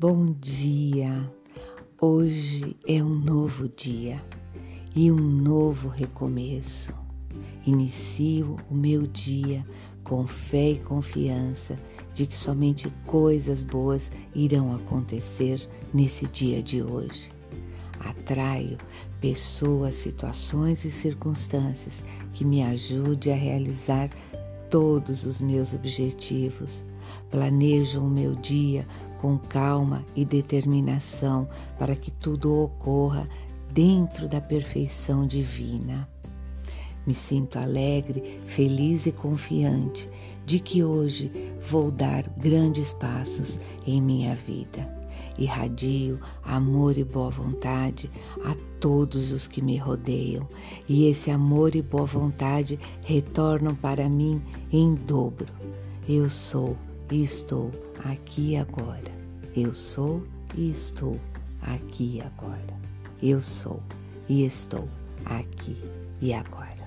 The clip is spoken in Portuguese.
Bom dia! Hoje é um novo dia e um novo recomeço. Inicio o meu dia com fé e confiança de que somente coisas boas irão acontecer nesse dia de hoje. Atraio pessoas, situações e circunstâncias que me ajudem a realizar todos os meus objetivos. Planejo o meu dia com calma e determinação para que tudo ocorra dentro da perfeição divina. Me sinto alegre, feliz e confiante de que hoje vou dar grandes passos em minha vida. Irradio amor e boa vontade a todos os que me rodeiam, e esse amor e boa vontade retornam para mim em dobro. Eu sou e estou aqui agora. Eu sou e estou aqui agora. Eu sou e estou aqui e agora.